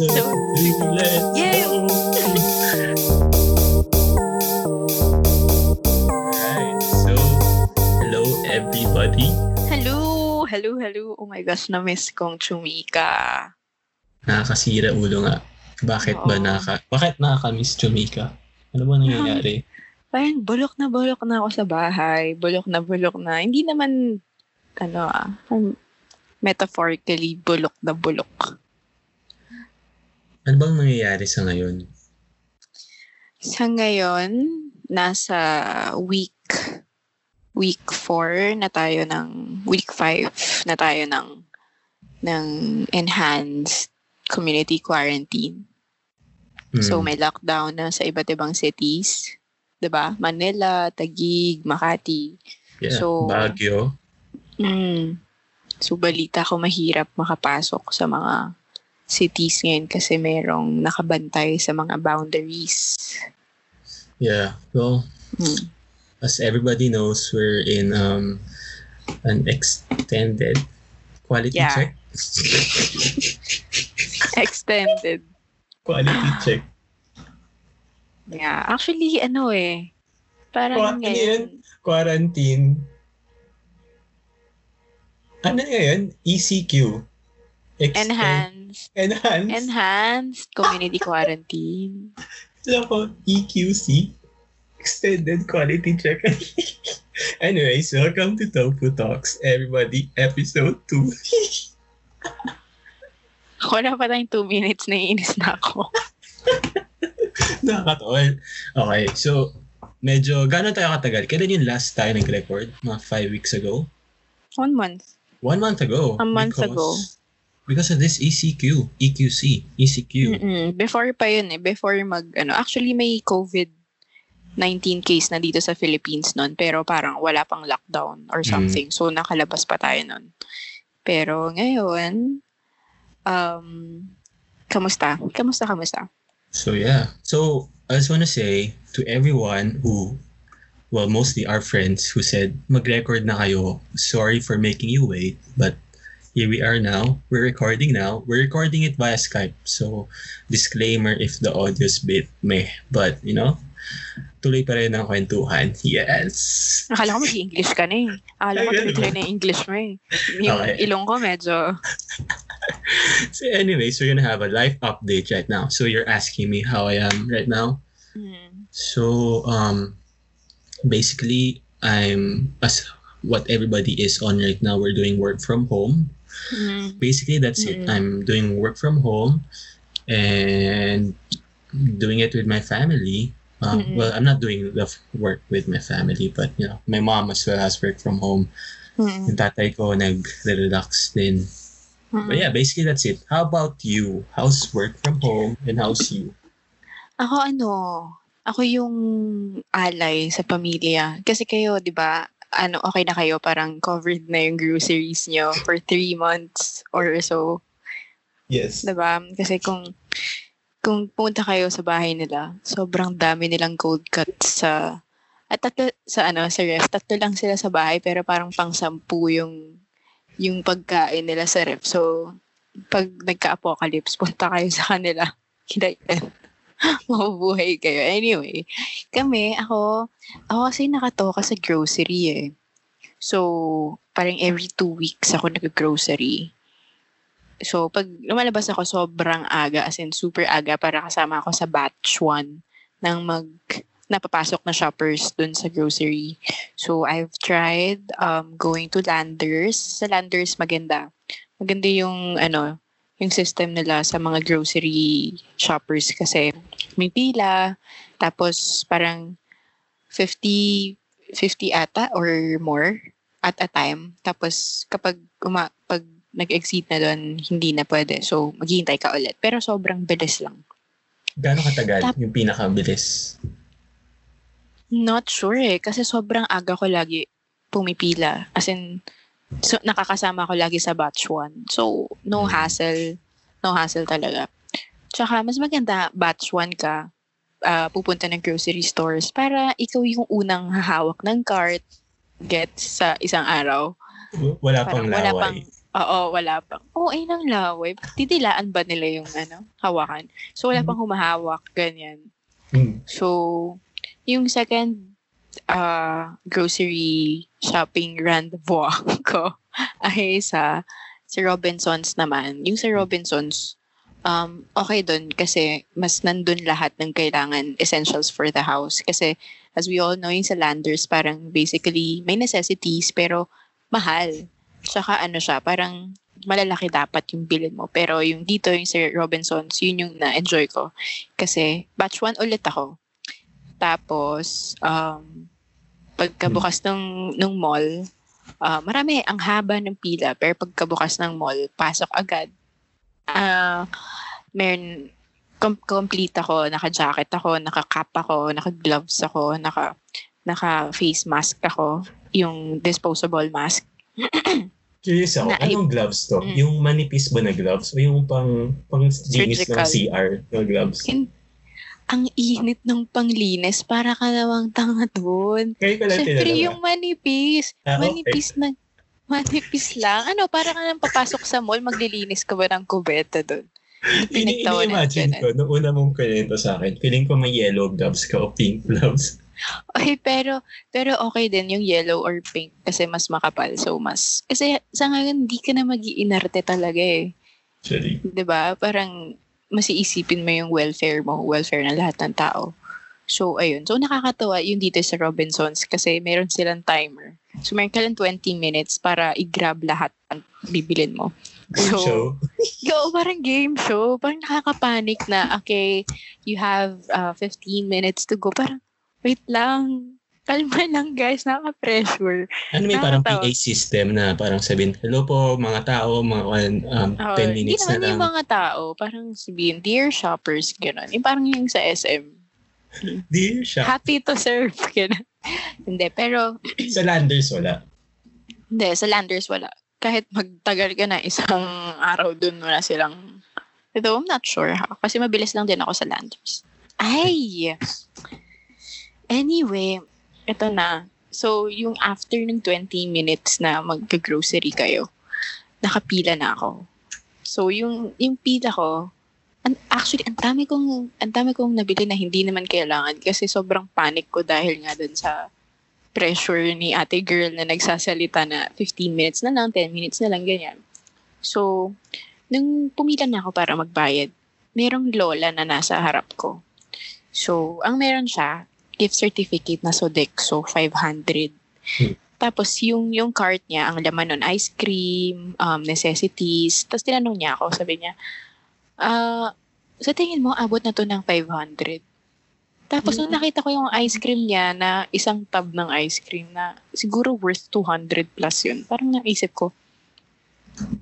Episode 3. Let's Yay! go! Alright, so, hello everybody. Hello! Hello, hello. Oh my gosh, na-miss kong chumika. Nakakasira ulo nga. Bakit ba Oo. nakaka... Bakit nakakamiss Jamaica? Ano ba nangyayari? Parang bulok na bulok na ako sa bahay. Bulok na bulok na. Hindi naman, ano ah, metaphorically bulok na bulok. Ano bang nangyayari sa ngayon? Sa ngayon, nasa week week 4 na tayo ng week 5 na tayo ng ng enhanced community quarantine. Hmm, So may lockdown na sa iba't ibang cities, 'di ba? Manila, Taguig, Makati. yeah, so- Baguio. Mm. So balita ko mahirap makapasok sa mga cities ngayon kasi merong nakabantay sa mga boundaries. Yeah, well, Mm. as everybody knows, we're in um an extended quality Yeah. check. Extended. quality check. Yeah, actually ano eh. Parang Qua- ano ngayon, Quarantine. Ano ngayon? ECQ. Extend- enhanced Enhanced. enhanced community quarantine. Alam ko, EQC. Extended Quality Check. Anyways, welcome to Tofu Talks, everybody. Episode 2. Wala pa tayong two minutes, naiinis na ako. Nakakatawa. Okay, so, medyo, gano'n tayo katagal? Kailan yung last tayo nag-record? Mga five weeks ago? One month. One month ago. A month ago. Because of this ECQ. EQC. ECQ. Mm-mm. Before pa yun eh. Before mag, ano, actually may COVID-19 case na dito sa Philippines noon. Pero parang wala pang lockdown or something. So, nakalabas pa tayo noon. Pero ngayon, um, kamusta? Kamusta, kamusta? So yeah. So I just want to say to everyone who, well, mostly our friends who said mag-record na kayo. Sorry for making you wait, but here we are now. We're recording now. We're recording it via Skype. So disclaimer if the audio's bit meh, but you know, tuloy pa rin ang kwentuhan. Yes. Akala ko mag-English ka na eh. Akala ko tuloy-tuloy na English mo eh. Yung Okay. ilong ko medyo, So anyways, we're gonna have a life update right now. So you're asking me how I am right now. mm, So um basically I'm as what everybody is on right now we're doing work from home. Mm, Basically that's it. Mm. I'm doing work from home and doing it with my family. Uh, Mm-mm. well, I'm not doing the work with my family, but you know, my mom as well has work from home. mm, Yung tatay ko nag-relax din. mm. But yeah, basically that's it. How about you? How's work from home and how's you? Ako ano, ako yung alay sa pamilya. Kasi kayo, di ba, ano, okay na kayo, parang covered na yung groceries nyo for three months or so. Yes. Di ba? Kasi kung kung pumunta kayo sa bahay nila, sobrang dami nilang cold cuts sa at tatlo, sa ano sa ref, tatlo lang sila sa bahay pero parang pang sampu yung yung pagkain nila sa ref. So pag nagka-apocalypse, punta kayo sa kanila. Hinayin. Mabubuhay kayo. Anyway, kami, ako, ako kasi nakatoka sa grocery eh. So, parang every two weeks ako nag-grocery. So, pag lumalabas ako sobrang aga, as in super aga, para kasama ako sa batch 1 ng mag napapasok na shoppers dun sa grocery. So, I've tried um, going to Landers. Sa Landers, maganda. Maganda yung, ano, yung system nila sa mga grocery shoppers kasi may pila, tapos parang 50, 50 ata or more at a time. Tapos kapag uma, pag nag-exceed na doon, hindi na pwede. So, maghihintay ka ulit. Pero sobrang bilis lang. Gaano katagal Tap- yung pinakabilis? Not sure eh. Kasi sobrang aga ko lagi pumipila. As in, so, nakakasama ko lagi sa batch 1. So, no Mm. hassle. No hassle talaga. Tsaka, mas maganda batch 1 ka. ah, pupunta ng grocery stores para ikaw yung unang hahawak ng cart gets sa isang araw. Wala pang Parang wala laway. pang Oo, wala pang. Oo, ay nang laway. Titilaan ba nila yung ano, hawakan? So, wala pang humahawak, ganyan. Mm. So, yung second uh, grocery shopping rendezvous ko ay sa sa Robinsons naman. Yung sa Robinsons, um, okay dun kasi mas nandun lahat ng kailangan essentials for the house. Kasi as we all know, yung sa Landers parang basically may necessities pero mahal. Tsaka ano siya, parang malalaki dapat yung bilin mo. Pero yung dito, yung sa Robinsons, yun yung na-enjoy ko. Kasi batch 1 ulit ako. Tapos, um, pagkabukas ng, ng mall, uh, marami, ang haba ng pila. Pero pagkabukas ng mall, pasok agad. Uh, meron, com- complete ako, naka-jacket ako, naka-cap ako, naka-gloves ako, naka, naka-face mask ako, yung disposable mask. Curious ako, Na- anong gloves to? Mm. Yung manipis ba na gloves? O yung pang, pang linis ng. CR na gloves? Hin- ang init ng panglinis, para ka namang tanga doon. Siyempre, yung manipis. Ah, okay. manipis na, manipis lang. Ano, para ka nang papasok sa mall, maglilinis ka ba ng kubeta doon? Ini-imagine ko, nung una mong kwento sa akin, feeling ko may yellow gloves ka o pink gloves. Okay, pero pero okay din yung yellow or pink kasi mas makapal. So mas kasi sa ngayon hindi ka na mag-iinarte talaga eh. Actually. 'Di ba? Parang mas iisipin mo yung welfare mo, welfare ng lahat ng tao. So ayun. So nakakatawa yung dito sa Robinsons kasi meron silang timer. So meron ka lang 20 minutes para i-grab lahat ng bibilin mo. Game show. Yo, parang game show. Parang nakakapanik na, okay, you have uh, 15 minutes to go. Parang, wait lang. Kalma lang guys, nakaka-pressure. Ano may parang. PA system na parang sabihin, hello po mga tao, mga um, Oh, 10 Hindi minutes na lang. yung mga tao, parang sabihin, dear shoppers, gano'n. Yung parang yung sa SM. Dear shop. Happy to serve, gano'n. hindi, pero, Sa Landers wala. hindi, sa Landers wala. Kahit magtagal ka na isang araw dun, wala silang, ito, I'm not sure ha. Kasi mabilis lang din ako sa Landers. Ay! Anyway, ito na. So, yung after ng 20 minutes na mag-grocery kayo, nakapila na ako. So, yung, yung pila ko, an, actually, ang dami kong, ang dami kong nabili na hindi naman kailangan kasi sobrang panic ko dahil nga dun sa pressure ni ate girl na nagsasalita na 15 minutes na lang, 10 minutes na lang, ganyan. So, nung pumila na ako para magbayad, merong lola na nasa harap ko. So, ang meron siya, gift certificate na Sodexo, 500. Hmm. Tapos, yung, yung cart niya, ang laman nun, ice cream, um, necessities. Tapos, tinanong niya ako, sabi niya, ah, sa tingin mo, abot na to ng 500. Tapos, nung nakita ko yung ice cream niya na isang tub ng ice cream na siguro worth 200 plus yun. Parang naisip ko,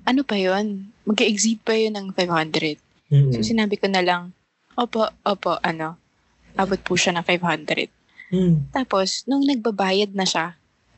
ano pa yun? Mag-exceed pa yun ng 500. Mm-mm. So, sinabi ko na lang, opo, opo, ano, abot po siya ng 500. Mm. Tapos, nung nagbabayad na siya,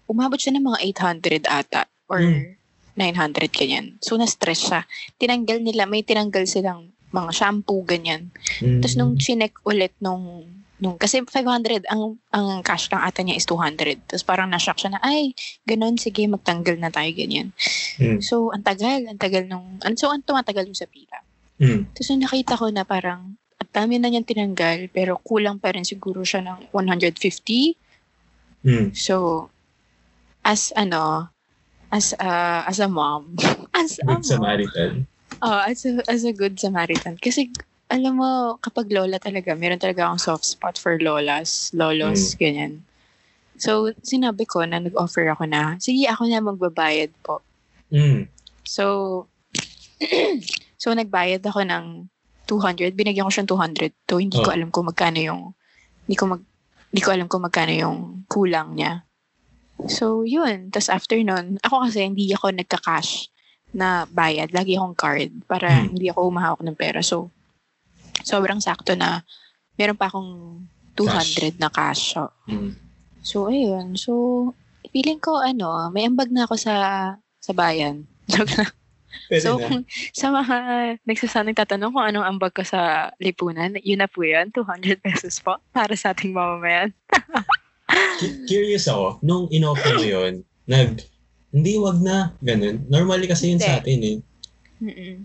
umabot siya ng mga 800 ata or Hmm. 900 ganyan. So, na-stress siya. Tinanggal nila, may tinanggal silang mga shampoo, ganyan. Mm. Tapos, nung chinek ulit nung, nung kasi 500, ang, ang cash lang ata niya is 200. Tapos, parang na-shock siya na, ay, ganun, sige, magtanggal na tayo, ganyan. Mm. So, ang tagal, ang tagal nung, so, ang tumatagal yung sa pila. Mm. Tapos, nakita ko na parang, at dami na niyang tinanggal, pero kulang pa rin siguro siya ng 150. Mm. So, as ano, as a, as a mom, as a Good mom, Samaritan. oh, as a, as a good Samaritan. Kasi, alam mo, kapag lola talaga, meron talaga akong soft spot for lolas, lolos, ganyan. So, sinabi ko na nag-offer ako na, sige, ako na magbabayad po. Mm. So, so nagbayad ako ng 200. Binigyan ko siyang 200. So, hindi ko Oh. alam kung magkano yung, hindi ko mag, hindi ko alam kung magkano yung kulang niya. So, yun. Tapos after nun, ako kasi hindi ako nagka-cash na bayad. Lagi akong card para Hmm. hindi ako umahawak ng pera. So, sobrang sakto na meron pa akong 200 na cash. So, Mm. So, ayun. So, feeling ko, ano, may ambag na ako sa sa bayan. Joke lang. Pwede so, na. kung sa mga nagsasanang tatanong kung anong ambag ko sa lipunan, yun na po yun, 200 pesos po para sa ating mamamayan. Cu- Curious ako, nung in-offer mo yun, nag, Hindi, wag na. Ganun. Normally kasi yun Hindi. sa atin eh. Mm-mm.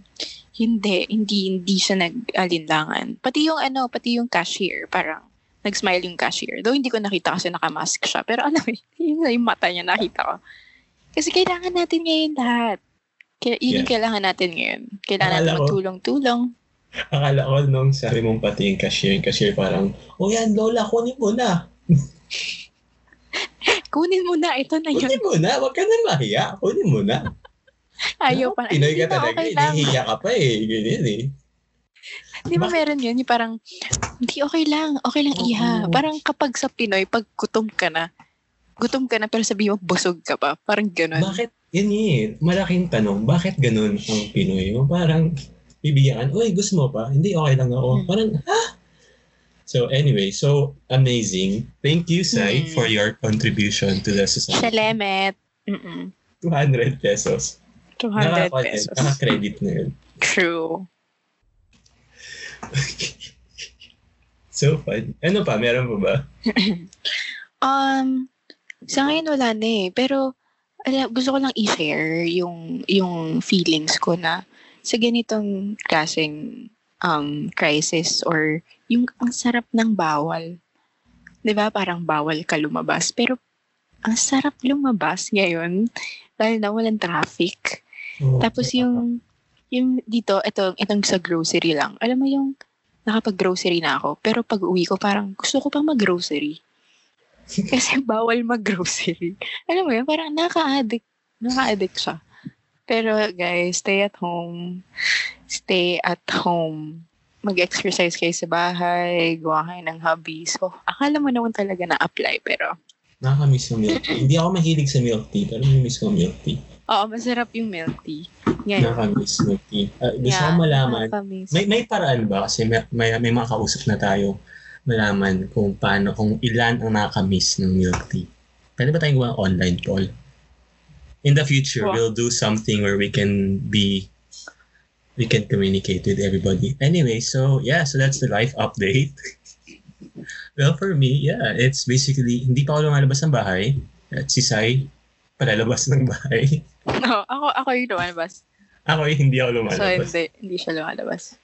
Hindi, hindi, hindi siya nag-alinlangan. Pati yung ano, pati yung cashier, parang nag-smile yung cashier. Though hindi ko nakita kasi nakamask siya. Pero alam mo, yun na yung mata niya nakita ko. Kasi kailangan natin ngayon lahat. Kaya, yun yung Yeah. kailangan natin ngayon. Kailangan Akala natin magtulong-tulong. Akala ko nung sabi mong pati yung cashier, yung cashier parang, oh yan, Lola, kunin mo na. Kunin mo na, ito na yun. Kunin mo na, wag ka na mahiya. Kunin mo na. Ayaw pa. Pinoy Hindi ka talaga, okay lang. Nahihiya ka pa eh. Ganyan eh. Di ba meron yun? Yung parang, hindi, okay lang. Okay lang, Oo. iha. Parang kapag sa Pinoy, pag gutom ka na, gutom ka na pero sabi mo, busog ka pa. Parang ganun. Bakit, yun eh, malaking tanong, bakit ganun ang Pinoy? Parang, bibigyan, uy, gusto mo pa? Hindi, okay lang ako. Hmm. Parang, ha? So anyway, so amazing. Thank you, Sai, Hmm. for your contribution to the society. Shalemet. Mm-mm. 200 pesos. 200 Nakaka- pesos. Naka-credit na yun. True. So fun. Ano pa? Meron pa ba? Um, sa ngayon wala na eh. Pero, ala, gusto ko lang i-share yung, yung feelings ko na sa ganitong klaseng um, crisis or yung ang sarap ng bawal. 'Di ba Parang bawal ka lumabas. Pero, ang sarap lumabas ngayon dahil na walang traffic. Oh, Tapos yung yung dito, ito, itong sa grocery lang. Alam mo yung nakapag-grocery na ako. Pero pag uwi ko, parang gusto ko pang mag-grocery. Kasi bawal mag-grocery. Alam mo yun, parang naka-addict. Naka-addict siya. Pero guys, stay at home. Stay at home. Mag-exercise kayo sa bahay. Gawa kayo ng hobbies. So, akala mo naman talaga na-apply. Pero, Nakakamiss ng milk tea. Hindi ako mahilig sa milk tea, pero may-miss ko milk tea. oo, masarap yung milk tea. Ngayon. Nakakamiss milk tea. Ah, gusto ko Yeah, malaman, nakakamiss. May may paraan ba kasi may, may, may mga kausap na tayo malaman kung paano kung ilan ang nakakamiss ng milk tea. Pwede ba tayong gawa online poll? In the future, Wow. we'll do something where we can be we can communicate with everybody. Anyway, so yeah, so that's the life update. well, for me, yeah, it's basically hindi pa ako lumalabas ng bahay. At si Sai, palalabas ng bahay. No, ako, ako yung lumalabas. Ako eh, hindi ako So, lumalabas. hindi, hindi siya lumalabas.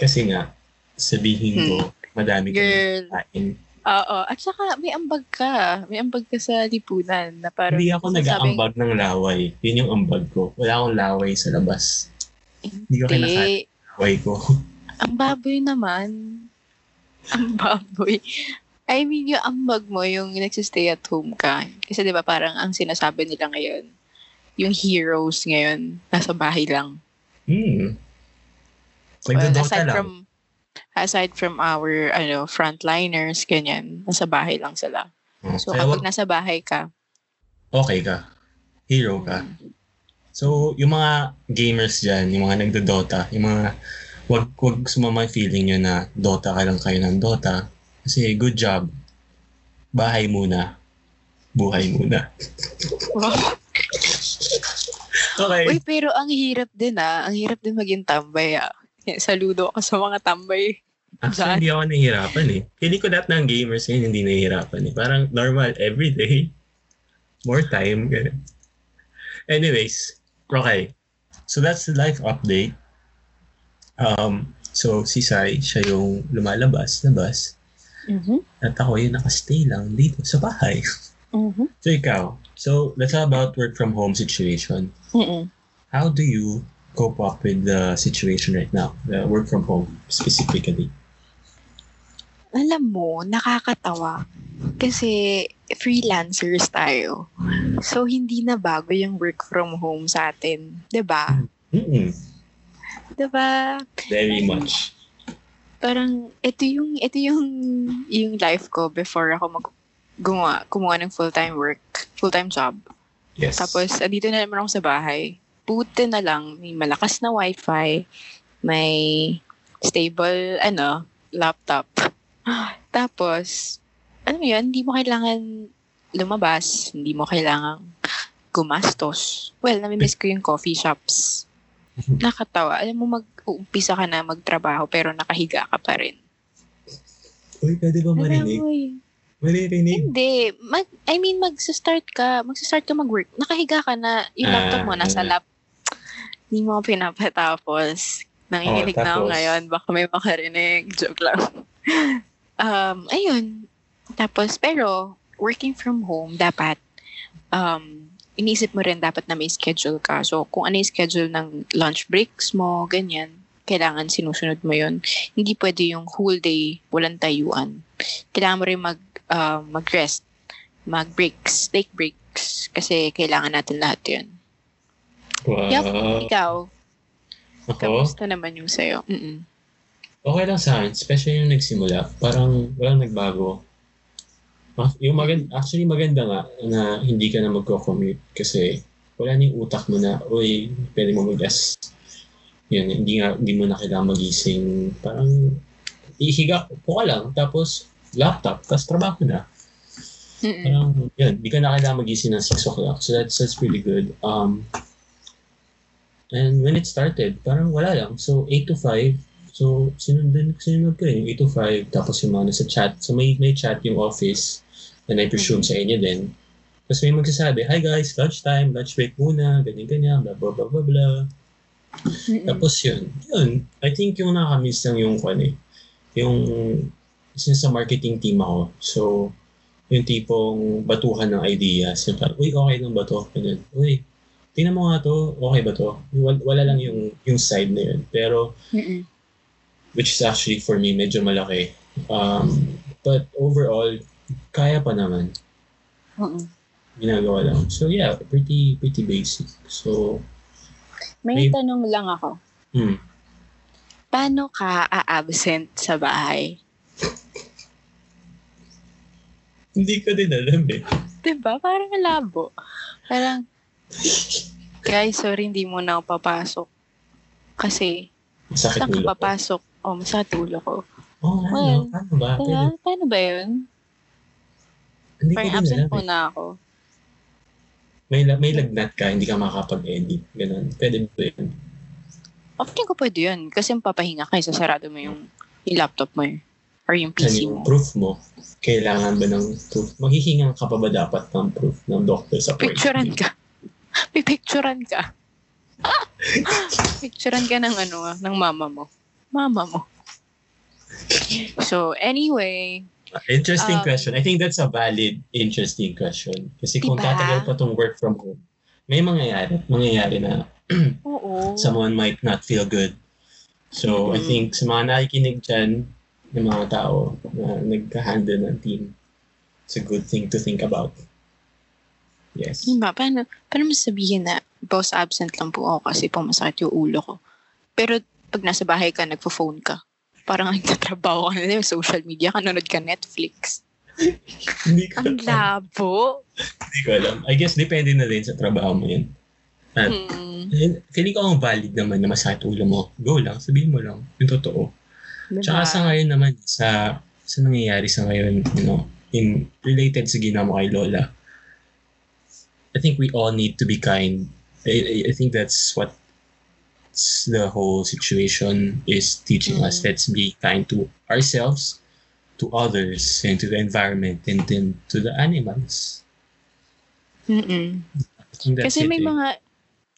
Kasi nga, sabihin ko, madami Girl. kain. Oo. At saka, may ambag ka. May ambag ka sa lipunan na parang... Hindi ako nag-aambag ng laway. Yun yung ambag ko. Wala akong laway sa labas. Hindi ko kinakain laway ko. Ang baboy naman. Ang baboy. I mean, yung ambag mo, yung nagsistay at home ka. Kasi di ba parang ang sinasabi nila ngayon, yung heroes ngayon, nasa bahay lang. Hmm. Well, Nagdodota aside lang. from aside from our ano frontliners ganyan nasa bahay lang sila Oh, so kaya kapag wag- nasa bahay ka okay ka. Hero ka. So, yung mga gamers dyan, yung mga nagdodota, yung mga wag wag sumama yung feeling nyo na Dota ka lang kayo ng Dota. Kasi good job. Bahay muna. Buhay muna. Okay. Uy, pero ang hirap din ah. Ang hirap din maging tambay ah. Saludo ako sa mga tambay. Actually, hindi ako nahihirapan eh. Feeling ko lahat ng gamers ngayon hindi nahihirapan eh. Parang normal, everyday. More time. ganun. Anyways, okay. So that's the life update. Um, so si Sai, siya yung lumalabas, labas. Mhm. At ako yung nakastay lang dito sa bahay. Mhm. So ikaw, so let's talk about work from home situation. Mhm. How do you cope up with the situation right now? The work from home specifically. Alam mo, nakakatawa. Kasi freelancers tayo. So, hindi na bago yung work from home sa atin. ba? Mm-mm. 'Di ba? Very much. parang ito yung ito yung yung life ko before ako mag gumawa, kumuha ng full-time work, full-time job. Yes. Tapos, andito na naman ako sa bahay. Buti na lang, may malakas na wifi, may stable, ano, laptop. Tapos, ano yun, hindi mo kailangan lumabas, hindi mo kailangan gumastos. Well, namimiss ko yung coffee shops. Nakatawa. Alam mo, mag-uumpisa ka na magtrabaho pero nakahiga ka pa rin. Uy, pwede ba marinig? Alam mo yun. Maririnig. Hindi. Mag, I mean, magsa-start ka. Magsa-start ka mag-work. Nakahiga ka na. Yung laptop mo Ah. nasa lap. Hindi mo pinapatapos. Nanginginig Oh, na ako tapos? ngayon. Baka may makarinig. Joke lang. um, ayun. Tapos, pero, working from home, dapat, um, inisip mo rin dapat na may schedule ka. So, kung ano yung schedule ng lunch breaks mo, ganyan, kailangan sinusunod mo yun. Hindi pwede yung whole day walang tayuan. Kailangan mo rin mag, uh, mag-rest, mag-breaks, take breaks, kasi kailangan natin lahat yun. Wow. Yup. Ikaw, Ako? kamusta naman yung sa'yo? Mm-mm. Okay lang sa akin, especially yung nagsimula. Parang walang nagbago. Ah, Yung maganda, actually maganda nga na hindi ka na magko-commute kasi wala na yung utak mo na, uy, pwede mo mag-rest. Yun, hindi, nga, hindi mo na kailangan magising. Parang, ihiga po ka lang, tapos laptop, tapos trabaho na. Mm-mm. Parang, yun, hindi ka na kailangan magising ng 6 o'clock. So that's, that's pretty good. Um, and when it started, parang wala lang. So, 8 to 5. So, sinundan, sinunod ko rin, 8 to 5. Tapos yung mga nasa chat. So, may, may chat yung office. And I presume sa inyo din. Tapos may magsasabi, Hi guys, lunch time, lunch break muna, ganyan-ganyan, blah, blah, blah, blah, blah. Mm-mm. Tapos yun, yun. I think yung nakamiss lang yung kwan eh. Yung, since sa marketing team ako, so, yung tipong batuhan ng ideas. Yung parang, uy, okay lang ba to? Ganyan. Uy, tingnan mo nga to, okay ba to? Wala, wala lang yung, yung side na yun. Pero, Mm-mm. which is actually for me medyo malaki. Um, but overall, kaya pa naman. Mm-mm. Ginagawa lang. So yeah, pretty pretty basic. So, May May- tanong lang ako. hmm. Paano ka a-absent sa bahay? Hindi ko din alam eh. Diba? Parang labo. Parang, guys, sorry, hindi mo na ako papasok. Kasi, Masakit saan ka papasok? O, masakit ulo ko. Oh, ano? Well, Paano ba? Diba? Pwede- Paano ba yun? Hindi ko Parang absent po eh. na ako. May, may lagnat ka, hindi ka makakapag-edit. Ganun. Pwede ba yun? Often ko pwede yun. Kasi papahinga ka, sarado mo yung, yung laptop mo eh. Or yung Ano PC yung mo. proof mo? Kailangan ba ng proof? Maghihingan ka pa ba dapat ng proof ng doctor sa? Picturean ka. May picturean ka. picturean ka ng ano, ng mama mo. Mama mo. So, anyway, Interesting Um, question. I think that's a valid, interesting question. Kasi kung Diba? tatagal pa tong work from home, may mangyayari. Mangyayari na oo. someone might not feel good. So, I Mhm. think sa mga nakikinig dyan, ng mga tao na nagka-handle ng team, it's a good thing to think about. Yes. Diba? Paano, paano mo sabihin na boss absent lang po ako kasi po masakit yung ulo ko. Pero pag nasa bahay ka, nagpo-phone ka. Parang nagtatrabaho ka na, social media ka, nanonood ka Netflix. Hindi ko Ang alam. labo. Hindi ko alam. I guess depende na din sa trabaho mo yun. At Hmm. feeling ko ang valid naman na masakit ulo mo. Go lang, sabihin mo lang. Yung totoo. Diba? Tsaka sa ngayon naman, sa sa nangyayari sa ngayon, you know, in related sa ginawa kay Lola, I think we all need to be kind. I, I- think that's what the whole situation is teaching us. Mm. Let's be kind to ourselves, to others, and to the environment, and then to the animals. Mm-mm. Kasi it, may eh. mga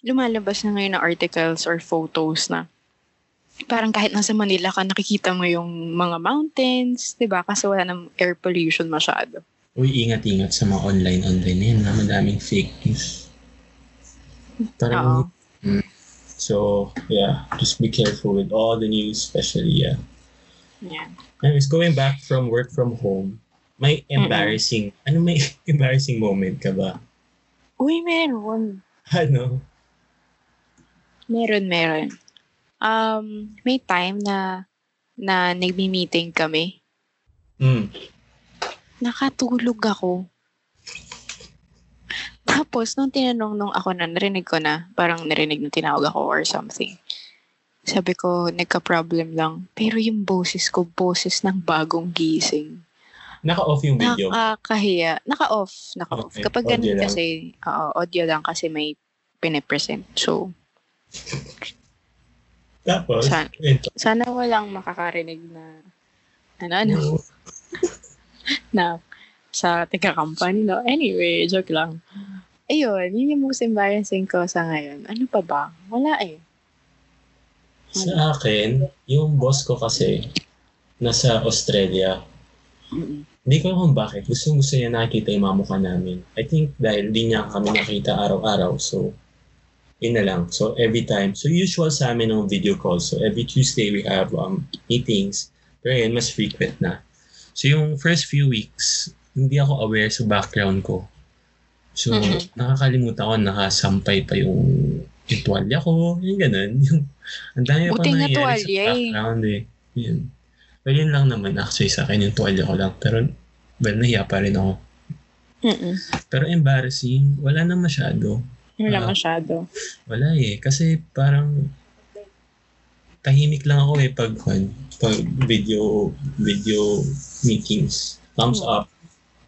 lumalabas na ngayon na articles or photos na parang kahit nasa Manila ka, nakikita mo yung mga mountains, di ba? Kasi wala ng air pollution masyado. Uy, ingat-ingat sa mga online-online na yan. na Madaming fake news. Parang, Oo. so, yeah, just be careful with all the news, especially, yeah. Yeah. Anyways, going back from work from home, may embarrassing, ano may embarrassing moment ka ba? Uy, meron. Ano? Meron, meron. Um, may time na na nagmi-meeting kami. Mm. Nakatulog ako. Tapos, nung tinanong nung ako na, narinig ko na, parang narinig na tinawag ako or something. Sabi ko, nagka-problem lang. Pero yung boses ko, boses ng bagong gising. Naka-off yung video. Nakakahiya. Naka-off. Naka-off. Okay, Kapag ganun kasi, oo, audio lang kasi may pinipresent. So, Tapos, kwento. sana walang makakarinig na, ano, ano, Oo. na sa taga-company, no? Anyway, joke lang. Ayun, yun yung most embarrassing ko sa ngayon. Ano pa ba? Wala eh. Sa akin, yung boss ko kasi, nasa Australia. Mm-mm. Hindi ko alam kung bakit. Gusto gusto niya nakikita yung mga mukha namin. I think dahil di niya kami nakita araw-araw. So, yun na lang. So, every time. So, usual sa amin ng video call. So, every Tuesday we have um, meetings. Pero yun, mas frequent na. So, yung first few weeks, hindi ako aware sa background ko. So, Mhm. nakakalimutan ko, nakasampay pa yung, yung tuwalya ko, yung ganun. Yung, ang dami pa Buti nangyayari tuwalya sa eh. background eh. Yun. Well, yun lang naman actually sa akin, yung tuwalya ko lang. Pero, well, nahiya pa rin ako. Mm-mm. Pero embarrassing, wala na masyado. Wala Ah. masyado. Wala eh. Kasi parang tahimik lang ako eh pag, pag video video meetings. Thumbs Hmm. up.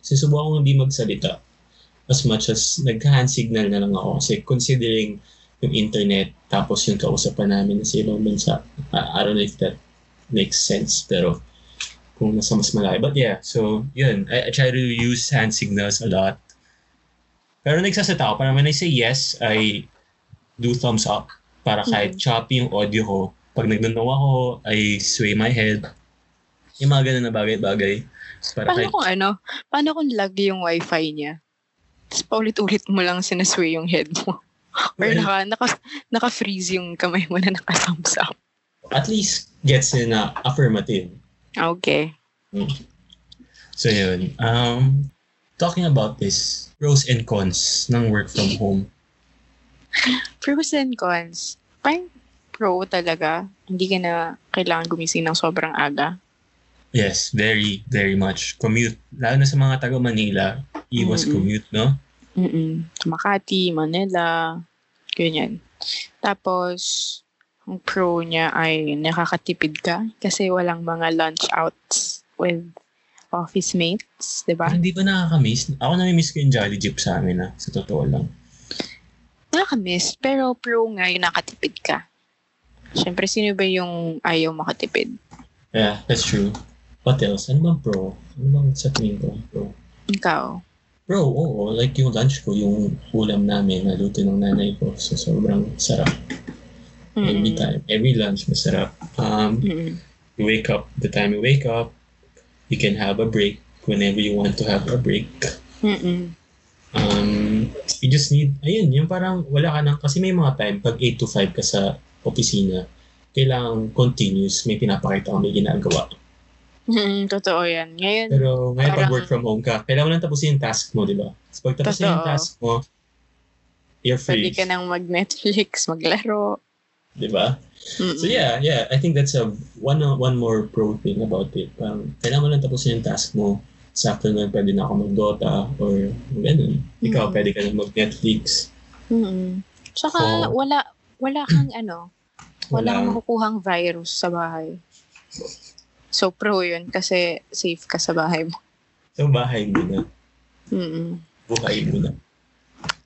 Sinusubukan ko hindi magsalita as much as nagka-hand signal na lang ako. Kasi considering yung internet tapos yung kausapan namin sa ibang bansa, I, I don't know if that makes sense. Pero kung nasa mas malayo. But yeah, so yun. I, I try to use hand signals a lot. Pero nagsasalita ako. Parang when I say yes, I do thumbs up. Para kahit Mhm. choppy yung audio ko. Pag nagdanaw ako, I sway my head. Yung mga ganun na bagay-bagay. Para Paano kahit, kung ano? Paano kung lag yung wifi niya? Tapos paulit-ulit mo lang sinasway yung head mo. Or Well- naka, naka, naka-freeze yung kamay mo na naka-thumbs up. at least gets in na affirmative. Okay. So yun. Um, talking about this, pros and cons ng work from home. Pros and cons. Parang pro talaga. Hindi ka na kailangan gumising ng sobrang aga. Yes, very, very much. Commute. Lalo na sa mga taga Manila, iwas Mm-mm. commute, no? Mm-mm. Makati, Manila, ganyan. Tapos, ang pro niya ay nakakatipid ka kasi walang mga lunch outs with office mates, di ba? Hindi ba nakakamiss? Ako nami-miss ko yung Jolly Jeep sa amin, ah. Sa totoo lang. Nakakamiss, pero pro nga yung nakatipid ka. Siyempre, sino ba yung ayaw makatipid? Yeah, that's true. What else? Ano bang pro? Ano bang sa tingin ko? Pro? Ikaw. Bro, oo. Like yung lunch ko, yung ulam namin, naluto ng nanay ko. So, sobrang sarap. Every Mm-mm. time. Every lunch, masarap. Um, Mm-mm. you wake up, the time you wake up, you can have a break whenever you want to have a break. Mm-mm. Um, you just need, ayun, yung parang wala ka nang, kasi may mga time, pag 8 to 5 ka sa opisina, kailangan continuous, may pinapakita ka, may ginagawa. Mm-mm. Totoo yan. Ngayon, Pero ngayon pag Parang- work from home ka, kailangan mo lang tapusin yung task mo, di ba? So, pag tapos na yung Totoo. task mo, you're pwede free. ka nang mag-Netflix, maglaro. Di ba? Mm-mm. So yeah, yeah, I think that's a one one more pro thing about it. Parang kailangan mo lang tapusin yung task mo. Sa afternoon, pwede na ako mag-Dota or ganun. Ikaw, Mm. pwede ka na mag-Netflix. Mm-mm. Tsaka, So- wala, wala kang ano, wala kang Wala. makukuhang virus sa bahay. So, pro yun kasi safe ka sa bahay mo. So, bahay mo na. Mm-mm. Buhay mo na.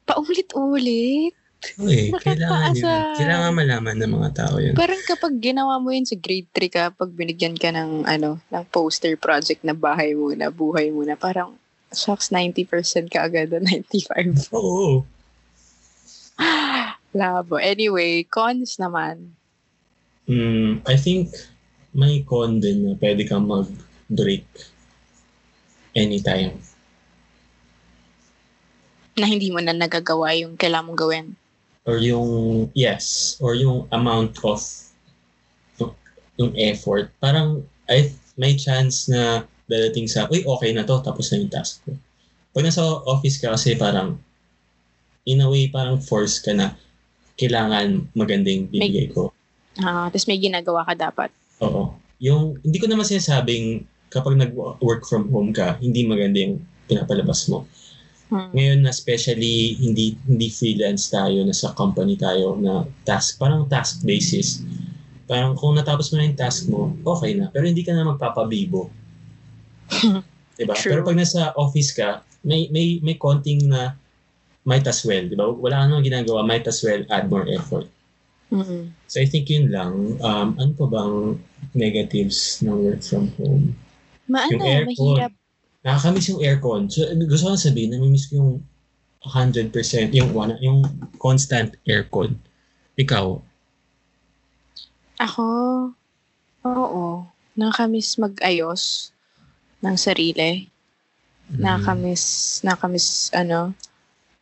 Paulit-ulit. Okay, kailangan yun. Kailangan malaman ng mga tao yun. Parang kapag ginawa mo yun sa grade 3 ka, pag binigyan ka ng, ano, ng poster project na bahay mo na, buhay mo na, parang, shucks, 90% ka agad na 95. Oo. Labo. Anyway, cons naman. Mm, I think may con din na pwede kang mag-break anytime. Na hindi mo na nagagawa yung kailangan mong gawin. or yung yes or yung amount of yung, effort parang ay may chance na dadating sa uy okay na to tapos na yung task ko pag nasa office ka kasi parang in a way parang force ka na kailangan magandang bibigay ko Ah, tapos may ginagawa ka dapat. oo. Yung hindi ko naman sinasabing kapag nag-work from home ka hindi maganda yung pinapalabas mo. Hmm. ngayon na especially hindi hindi freelance tayo nasa company tayo na task parang task basis. Parang kung natapos mo na yung task mo okay na. Pero hindi ka na magpapabibo. Diba? True. pero pag nasa office ka may may may konting na might as well diba? Wala ka namang ginagawa might as well add more effort Mm-mm. so I think yun lang um ano pa bang negatives ng work from home Maano, Yung aircon. mahirap nakakamiss yung aircon. So, gusto ko sabihin, namimiss ko yung 100%, yung, one, yung constant aircon. Ikaw, Ako, oo. Nakakamiss mag-ayos ng sarili. mm, Nakakamiss, nakakamiss, ano,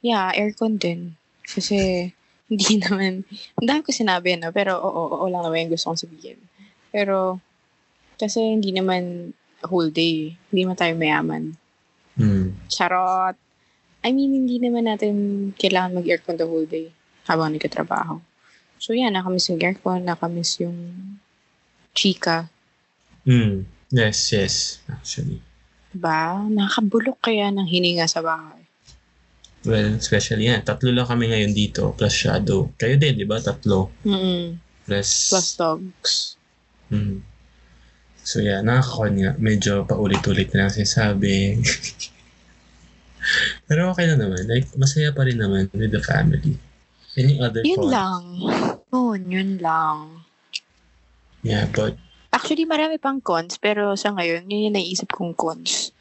yeah, aircon din. Kasi, hindi naman, ang dami ko sinabi, no? Pero, oo, oo lang naman yung gusto kong sabihin. Pero, kasi hindi naman whole day. Hindi naman tayo mayaman. mm, Charot! I mean, hindi naman natin kailangan mag-aircon the whole day habang nagkatrabaho. So, yeah, nakamiss yung aircon, nakamiss yung chika. mm, yes, yes, actually. Diba? Nakakabulok kaya ng hininga sa bahay. Well, especially yan. Tatlo lang kami ngayon dito, plus shadow. Kayo din, di ba? Tatlo. Mm-mm. Plus, Plus dogs. mm. So yeah, nakakakon nga. Medyo paulit-ulit na lang sinasabi. Pero okay lang naman. Like, masaya pa rin naman with the family. Any other Yun cons? lang. Yun, yun lang. Yeah, but Actually, marami pang cons, pero sa ngayon, yun yung naisip kong cons.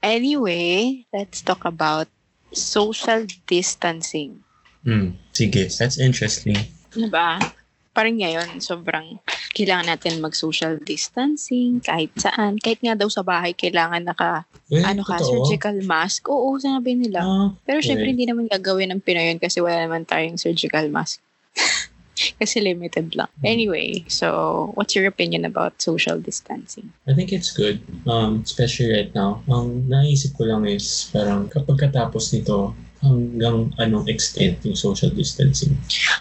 Anyway, let's talk about social distancing. mm, sige, that's interesting. Diba? Parang ngayon, sobrang kailangan natin mag-social distancing kahit saan. Kahit nga daw sa bahay, kailangan naka, Well, ano ka, totoo. surgical mask. Oo, sabi nila. Ah, Pero syempre, okay. hindi naman gagawin ng Pinoy yun kasi wala naman tayong surgical mask. Kasi limited lang. Hmm. Anyway, so what's your opinion about social distancing? I think it's good. Um, especially right now. Ang naisip ko lang is parang kapag katapos nito, hanggang anong extent yung social distancing.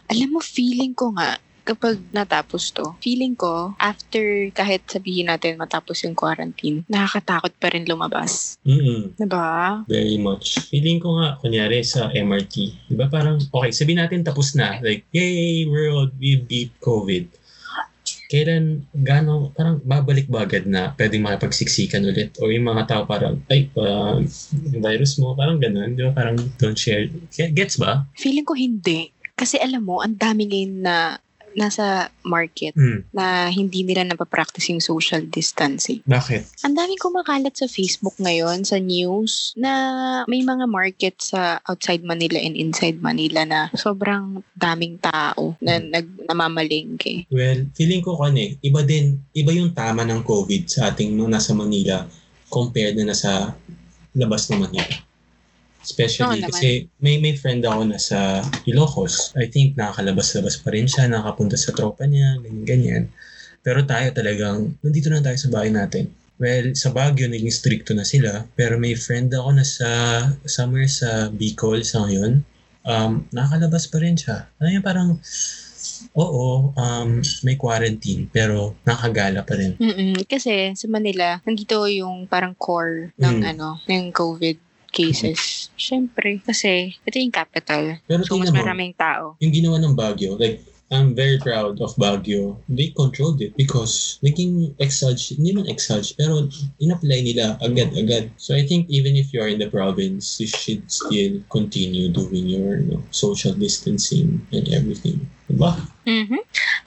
Alam mo, feeling ko nga, kapag natapos to, feeling ko, after kahit sabihin natin matapos yung quarantine, nakakatakot pa rin lumabas. Mm-mm. Diba? Very much. Feeling ko nga, kunyari sa MRT, di ba parang, okay, sabihin natin tapos na. Like, yay, world, we beat COVID. Kailan, gano'n, parang babalik ba agad na pwedeng makipagsiksikan ulit? O yung mga tao parang, ay, uh, virus mo, parang gano'n, di ba? Parang don't share. Gets ba? Feeling ko hindi. Kasi alam mo, ang dami ngayon na nasa market Hmm. na hindi nila napapractice yung social distancing. Bakit? Ang daming kumakalat sa Facebook ngayon, sa news, na may mga market sa outside Manila and inside Manila na sobrang daming tao na nag, namamalengke. Well, feeling ko kan eh, iba din, iba yung tama ng COVID sa ating nung nasa Manila compared na nasa labas ng Manila. Especially naman. kasi may may friend ako na sa Ilocos. I think nakakalabas-labas pa rin siya, nakapunta sa tropa niya, ganyan, ganyan. Pero tayo talagang, nandito na tayo sa bahay natin. Well, sa Baguio, naging stricto na sila. Pero may friend ako na sa, somewhere sa Bicol sa ngayon. Um, nakakalabas pa rin siya. Ano yun, parang, oo, um, may quarantine, pero nakagala pa rin. mm Kasi sa Manila, nandito yung parang core ng Mm. ano, ng COVID cases. Siyempre, kasi ito yung capital. Pero So, mas mo, maraming tao. yung ginawa ng Baguio, like, I'm very proud of Baguio. They controlled it because naging exage, hindi man exage, pero in-apply nila agad-agad. So I think even if you're in the province, you should still continue doing your you know, social distancing and everything. Diba? Mhm.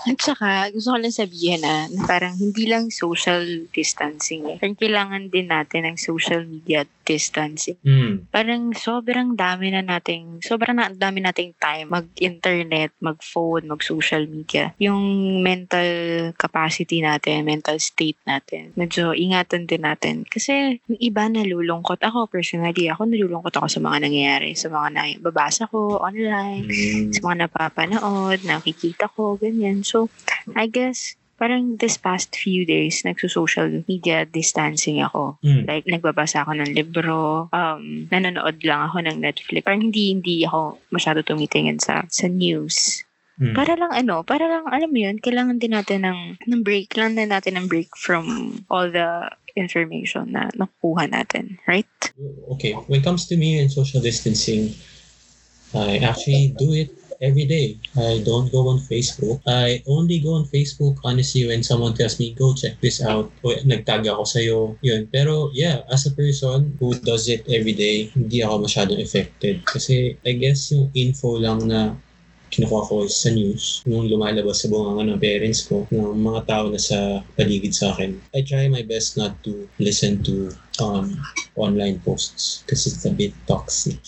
At saka, gusto ko lang sabihin na, na parang hindi lang social distancing. Eh. Parang kailangan din natin ng social media distancing. Mm. Parang sobrang dami na nating, sobrang na, dami nating time mag-internet, mag-phone, mag-social media. Yung mental capacity natin, mental state natin, medyo ingatan din natin. Kasi yung iba nalulungkot. Ako personally, ako nalulungkot ako sa mga nangyayari, sa mga nababasa ko online, Mm. sa mga napapanood, nakikita ko, ganyan. So, I guess, parang this past few days, nagso-social media distancing ako. Mm. Like, nagbabasa ako ng libro, um, nanonood lang ako ng Netflix. Parang hindi, hindi ako masyado tumitingin sa, sa news. Mm. Para lang ano, para lang, alam mo yun, kailangan din natin ng, ng break. Kailangan din natin ng break from all the information na nakuha natin. Right? okay, when it comes to me and social distancing, I actually do it every day. I don't go on Facebook. I only go on Facebook, honestly, when someone tells me, go check this out. O nagtag ako sa'yo. Yun. Pero yeah, as a person who does it every day, hindi ako masyadong affected. Kasi I guess yung info lang na kinukuha ko sa news, yung lumalabas sa bunganga ng parents ko, ng mga tao na sa paligid sa akin. I try my best not to listen to um, online posts kasi it's a bit toxic.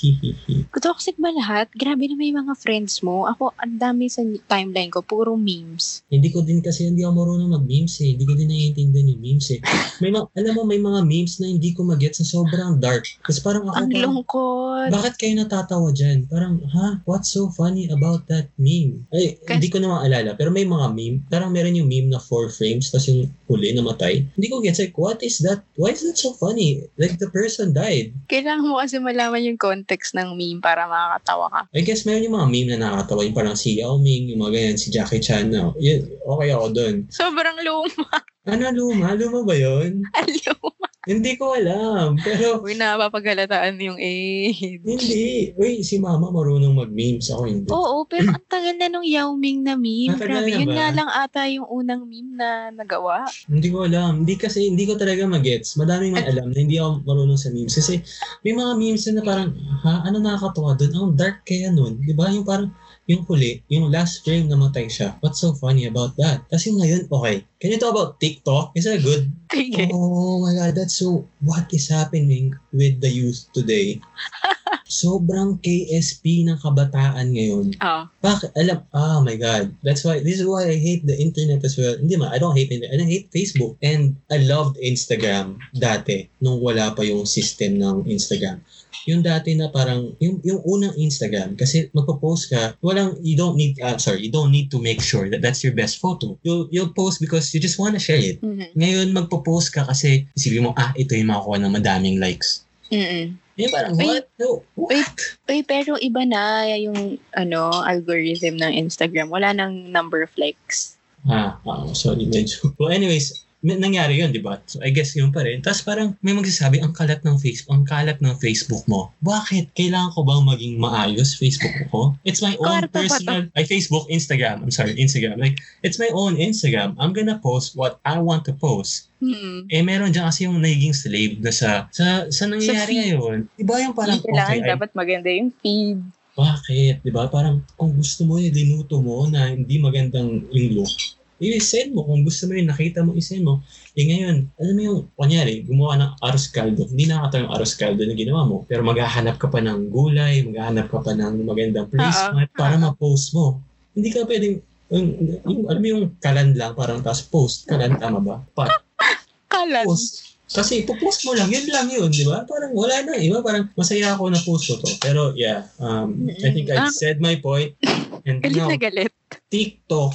Toxic ba lahat? Grabe na may mga friends mo. Ako, ang dami sa timeline ko, puro memes. Hindi ko din kasi hindi ako marunong mag-memes eh. Hindi ko din naiintindihan yung memes eh. May mga, alam mo, may mga memes na hindi ko mag-gets na sobrang dark. Kasi parang ako Ang parang, lungkot. bakit kayo natatawa dyan? Parang, ha? What's so funny about that meme? Ay, Kas- hindi ko na maalala. Pero may mga meme. Parang meron yung meme na four frames, tapos yung huli namatay. Hindi ko gets like, what is that? Why is that so funny? Like, the person died. Kailangan mo kasi malaman yung context ng meme para makakatawa ka. I guess meron yung mga meme na nakakatawa. Yung parang si Yao Ming, yung mga ganyan, si Jackie Chan. No? Yun, okay ako dun. Sobrang luma. Ano, luma? Luma ba yun? luma. Hindi ko alam. Pero, Uy, napapagalataan yung age. hindi. Uy, si mama marunong mag-memes. Ako hindi. Oo, pero ang tagal na nung Yao Ming na meme. Matagal Grabe, na yun ba? nga lang ata yung unang meme na nagawa. Hindi ko alam. Hindi kasi, hindi ko talaga magets. Madami may alam na hindi ako marunong sa memes. Kasi, may mga memes na parang, ha, ano nakakatawa doon? Ang dark kaya nun. Di ba? Yung parang, yung huli, yung last frame namatay siya. What's so funny about that? Kasi ngayon, okay. Can you talk about TikTok? Is that good? Sige. Oh my God, that's so, what is happening with the youth today? Sobrang KSP ng kabataan ngayon. Ah, Bakit? Alam, oh my God. That's why, this is why I hate the internet as well. Hindi man, I don't hate internet. I don't hate Facebook. And I loved Instagram dati, nung wala pa yung system ng Instagram. Yung dati na parang, yung, yung unang Instagram, kasi magpo-post ka, walang, you don't need, uh, sorry, you don't need to make sure that that's your best photo. You'll, you'll post because you just wanna share it. mhm. Ngayon, magpo-post ka kasi isipin mo, ah, ito yung makakuha ng madaming likes. Mm-mm. Eh, parang, Wait. what? No, what? Uy, pero iba na yung ano, algorithm ng Instagram. Wala nang number of likes. Ah, ah, sorry, medyo. Well, anyways, nangyari yun, di ba? So, I guess yun pa rin. Tapos parang may magsasabi, ang kalat ng Facebook, ang kalat ng Facebook mo. Bakit? Kailangan ko bang maging maayos Facebook ko? It's my own Kwarto personal, ay Facebook, Instagram, I'm sorry, Instagram. Like, it's my own Instagram. I'm gonna post what I want to post. Hmm. Eh, meron dyan kasi yung nagiging slave na sa, sa, sa nangyayari feed. ngayon. Di ba yung parang, Kailangan okay, I dapat maganda yung feed. bakit? 'Di ba? Parang kung gusto mo yung dinuto mo na hindi magandang yung look, i-send mo. Kung gusto mo yung nakita mo, i-send mo. Eh ngayon, alam mo yung, kunyari, gumawa ng arroz caldo. Hindi nakakatawa yung arroz caldo na ginawa mo. Pero maghahanap ka pa ng gulay, maghahanap ka pa ng magandang placement para oo. ma-post mo. Hindi ka pwedeng, yung, yung, alam mo yung kalan lang, parang tapos post. Kalan, tama ba? Pat, Kalan. post. Kasi ipopost mo lang, yun lang yun, di ba? Parang wala na, di ba? Parang masaya ako na post ko to. Pero yeah, um, I think I Ah. said my point. And Galit now, na galit. TikTok,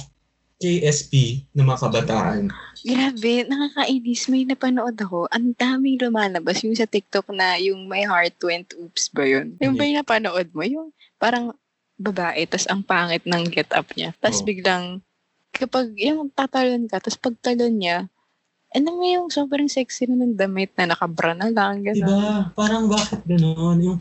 KSP ng mga kabataan. Grabe, nakakainis. May napanood ako. Ang daming lumalabas. Yung sa TikTok na yung My Heart Went Oops ba yun? Yung ba yung napanood mo? Yung parang babae, tas ang pangit ng get up niya. Tas Oo. biglang, kapag yung tatalon ka, tas pagtalon niya, ano mo yung sobrang sexy na ng damit na nakabra na lang, gano'n. ba? Parang bakit gano'n? Yung,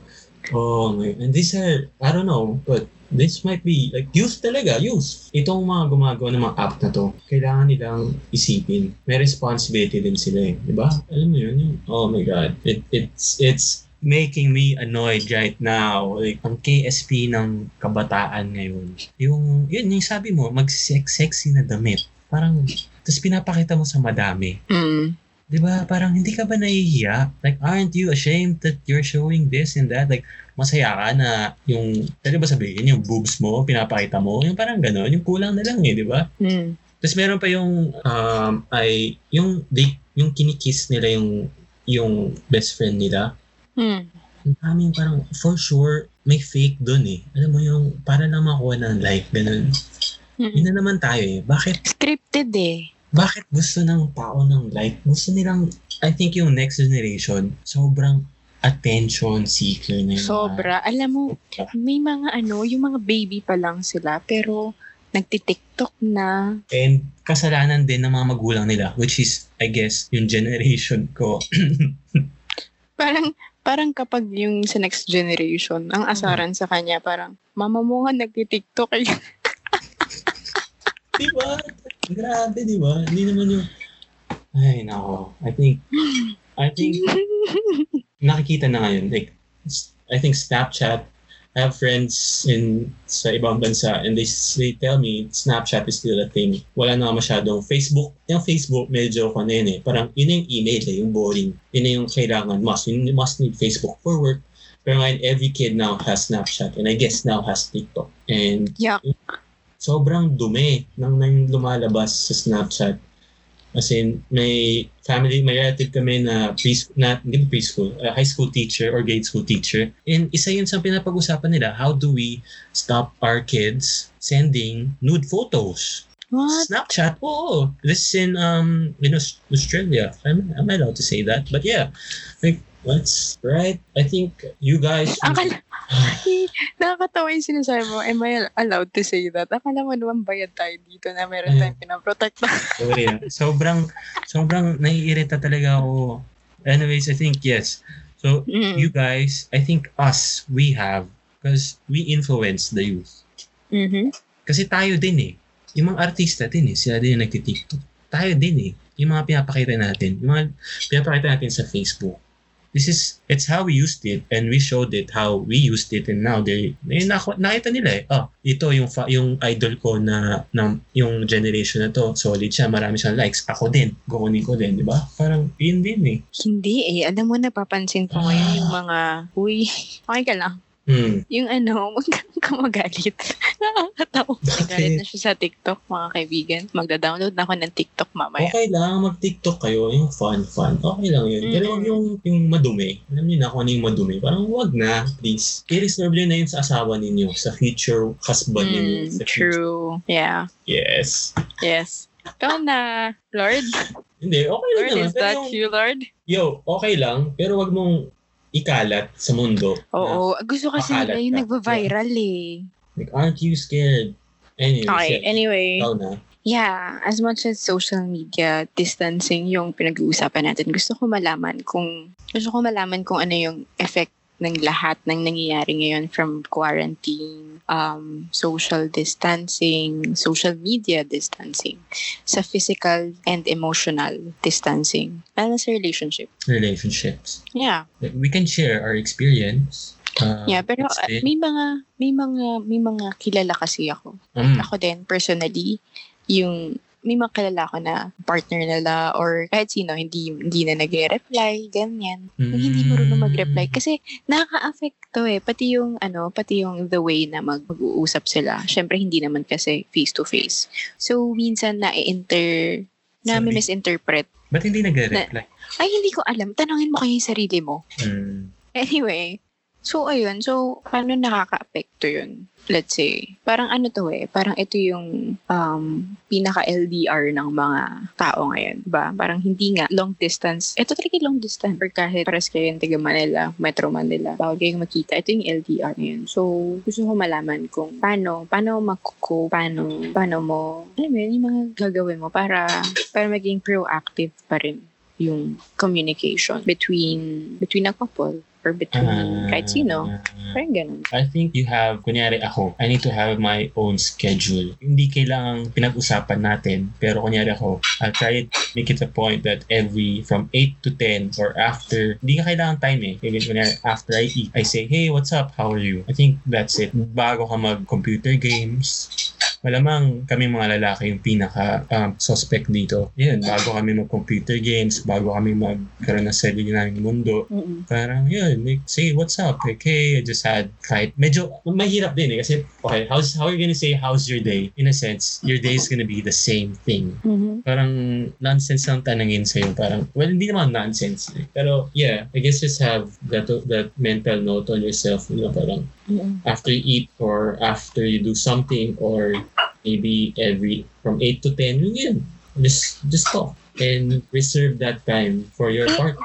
oh my, and these are, I don't know, but this might be, like, youth talaga, youth. Itong mga gumagawa ng mga app na to, kailangan nilang isipin. May responsibility din sila eh. Di ba? Alam mo yun, yung, oh my God. It, it's, it's making me annoyed right now. Like, ang KSP ng kabataan ngayon. Yung, yun, yung sabi mo, mag-sexy na damit. Parang, tapos pinapakita mo sa madami. Mm. Di ba? Parang hindi ka ba nahihiya? Like, aren't you ashamed that you're showing this and that? Like, masaya ka na yung, pwede ba sabihin, yung boobs mo, pinapakita mo, yung parang gano'n, yung kulang na lang eh, di ba? Mm. Tapos meron pa yung, um, ay, yung, they, yung kinikiss nila yung, yung best friend nila. Mm. Ang daming parang, for sure, may fake dun eh. Alam mo yung, para lang makuha ng like, ganun. Mm. Yun na naman tayo eh. Bakit Scripted eh. bakit gusto ng tao ng like? Gusto nilang, I think yung next generation, sobrang attention seeker na mga- Sobra. Alam mo, may mga ano, yung mga baby pa lang sila, pero nagtitiktok na. And kasalanan din ng mga magulang nila, which is, I guess, yung generation ko. Parang, parang kapag yung sa next generation, ang asaran sa kanya, parang, mama mo nga nagtitiktok eh. di ba? Grabe, di ba? Hindi naman yung, ay, nako. I think, I think, nakikita na ngayon, like, I think Snapchat, I have friends in sa ibang bansa and they, they tell me Snapchat is still a thing. Wala na masyadong Facebook. Yung Facebook medyo ko na yun eh. Parang yun yung email eh, yung boring. Yun yung kailangan must. You must need Facebook for work. Pero ngayon, every kid now has Snapchat and I guess now has TikTok. And Yeah. sobrang dumi ng nang lumalabas sa Snapchat. As in, may family, may relative kami na preschool, na, hindi preschool, uh, high school teacher or grade school teacher. And isa yun sa pinapag-usapan nila, how do we stop our kids sending nude photos? What? Snapchat, oo. This is in, um, in Aus- Australia. I'm, am I allowed to say that? But yeah, like, what's right? I think you guys... Akala, nakakatawa yung sinasabi mo. Am I allowed to say that? Akala mo naman bayad tayo dito na meron tayong pinaprotect. Sorry ah. Sobrang, sobrang naiirita talaga ako. Anyways, I think yes. So, Mm. you guys, I think us, we have, because we influence the youth. Mhm. Kasi tayo din eh. Yung mga artista din eh, sila din yung nagtitiktok. Tayo din eh. Yung mga pinapakita natin, yung mga pinapakita natin sa Facebook. This is, it's how we used it and we showed it how we used it and now they, eh, nakita nila eh. Oh, ito yung, fa- yung idol ko na, na, yung generation na to, solid siya, marami siyang likes. Ako din, kukunin ko din, di ba? Parang yun din eh. Hindi eh. Alam mo, napapansin ko ngayon yung mga, uy, okay ka lang. Hmm. Yung ano, huwag kang magalit. Nakakatawa. Nagalit na siya sa TikTok, mga kaibigan. Magda-download na ako ng TikTok mamaya. Okay lang, mag-TikTok kayo, yung fun-fun. Okay lang yun. Pero Mm-mm. yung, yung madumi, alam niyo na kung ano yung madumi, parang wag na, please. I-reserve nyo na yun sa asawa ninyo, sa future husband ninyo. Mm, Sa future. true. Yeah. Yes. Yes. Ikaw na, Lord. Hindi, okay lang Lord, naman. is Pero that yung, you, Lord? yo, okay lang, pero wag mong ikalat sa mundo. na, Oo. Gusto kasi nila yung nagva-viral eh. like, aren't you scared? Anyways, Okay, yes. anyway. Ikaw na. Yeah, as much as social media distancing yung pinag-uusapan natin, gusto ko malaman kung gusto ko malaman kung ano yung effect ng lahat ng nangyayari ngayon from quarantine, um, social distancing, social media distancing, sa physical and emotional distancing, na sa relationship. Relationships. Yeah. We can share our experience. Uh, Yeah, pero uh, may mga may mga may mga kilala kasi ako. Mm. Ako din personally, yung may mga kilala ko na partner nila or kahit sino hindi hindi na nagre-reply, ganyan. Yung hindi marunong mag-reply kasi nakaka-affect to eh pati yung ano, pati yung the way na mag- mag-uusap sila. Syempre hindi naman kasi face to face. So minsan na inter na Sorry. misinterpret. Ba't hindi nagre-reply? Ay hindi ko alam. Tanungin mo kayo yung sarili mo. Mm. Anyway, so ayun, so paano nakaka-apekto yun? Let's say, parang ano to eh, parang ito yung um, pinaka-LDR ng mga tao ngayon, ba? Parang hindi nga long distance. Ito talaga long distance. Or kahit pares kayo yung taga Manila, Metro Manila, bawal kayong makita. Ito yung LDR ngayon. So, gusto ko malaman kung paano, paano magkuko, paano, paano mo, alam mo yun, yung mga gagawin mo para, para maging proactive pa rin yung communication between between a couple or between Ah, kahit sino. Parang ganun. I think you have, kunyari ako, I need to have my own schedule. Hindi kailangang pinag-usapan natin, pero kunyari ako, I'll try it, make it a point that every, from 8 to 10 or after, hindi ka kailangan time eh. Maybe kunyari, after I eat, I say, hey, what's up? How are you? I think that's it. Bago ka mag-computer games, malamang kami mga lalaki yung pinaka um, suspect dito. Yun, bago kami mag-computer games, bago kami magkaroon ng sarili namin mundo, Mm-mm. parang yun, like, say what's up, like, hey, I just had kahit medyo mahirap din eh kasi okay, how's how are you gonna say how's your day? In a sense, your day is gonna be the same thing. Mhm. Parang nonsense lang tanangin sa'yo. Parang, well, hindi naman nonsense. eh. Pero, yeah, I guess just have that that mental note on yourself. You know, parang Mm-mm. after you eat or after you do something or maybe every from 8 to 10, yun yun. Just, just talk and reserve that time for your partner.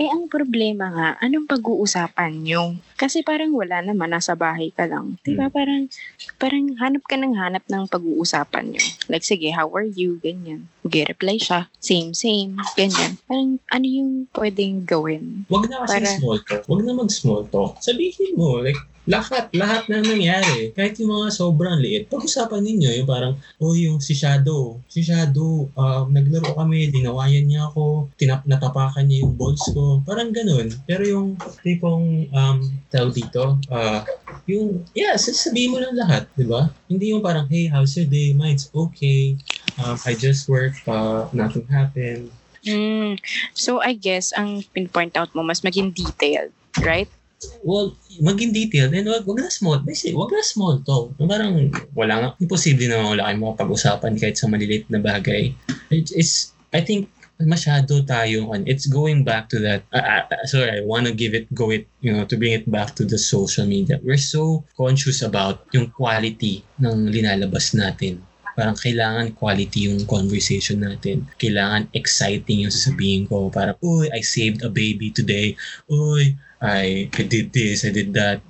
Eh, ang problema nga, anong pag-uusapan nyo? Kasi parang wala naman, nasa bahay ka lang. Di ba? Parang, parang hanap ka ng hanap ng pag-uusapan nyo. Like, sige, how are you? Ganyan. Mag-reply siya. Same, same. Ganyan. Parang, ano yung pwedeng gawin? Wag na kasi Para- small talk. Wag na mag-small talk. Sabihin mo, like, lahat, lahat na nangyari. Kahit yung mga sobrang liit, pag-usapan ninyo, yung parang, oh, yung si Shadow, si Shadow, uh, naglaro kami, dinawayan niya ako, tinap natapakan niya yung balls ko. Parang ganun. Pero yung tipong, um, tawag dito, uh, Yung, yeah, sasabihin mo lang lahat, di ba? Hindi yung parang, hey, how's your day? Mine's okay. Um, I just work, uh, nothing happened. Mm. So, I guess, ang pinpoint out mo, mas maging detailed, right? Well, maging detailed and wag, wag na small. Basically, wag na small talk. Parang wala nga, imposible na wala kayong makapag-usapan kahit sa maliliit na bagay. It, it's, I think, masyado tayo on it's going back to that uh, uh, sorry I want to give it go it you know to bring it back to the social media we're so conscious about yung quality ng linalabas natin parang kailangan quality yung conversation natin. Kailangan exciting yung sasabihin ko. Parang, uy, I saved a baby today. Uy, I, I did this, I did that.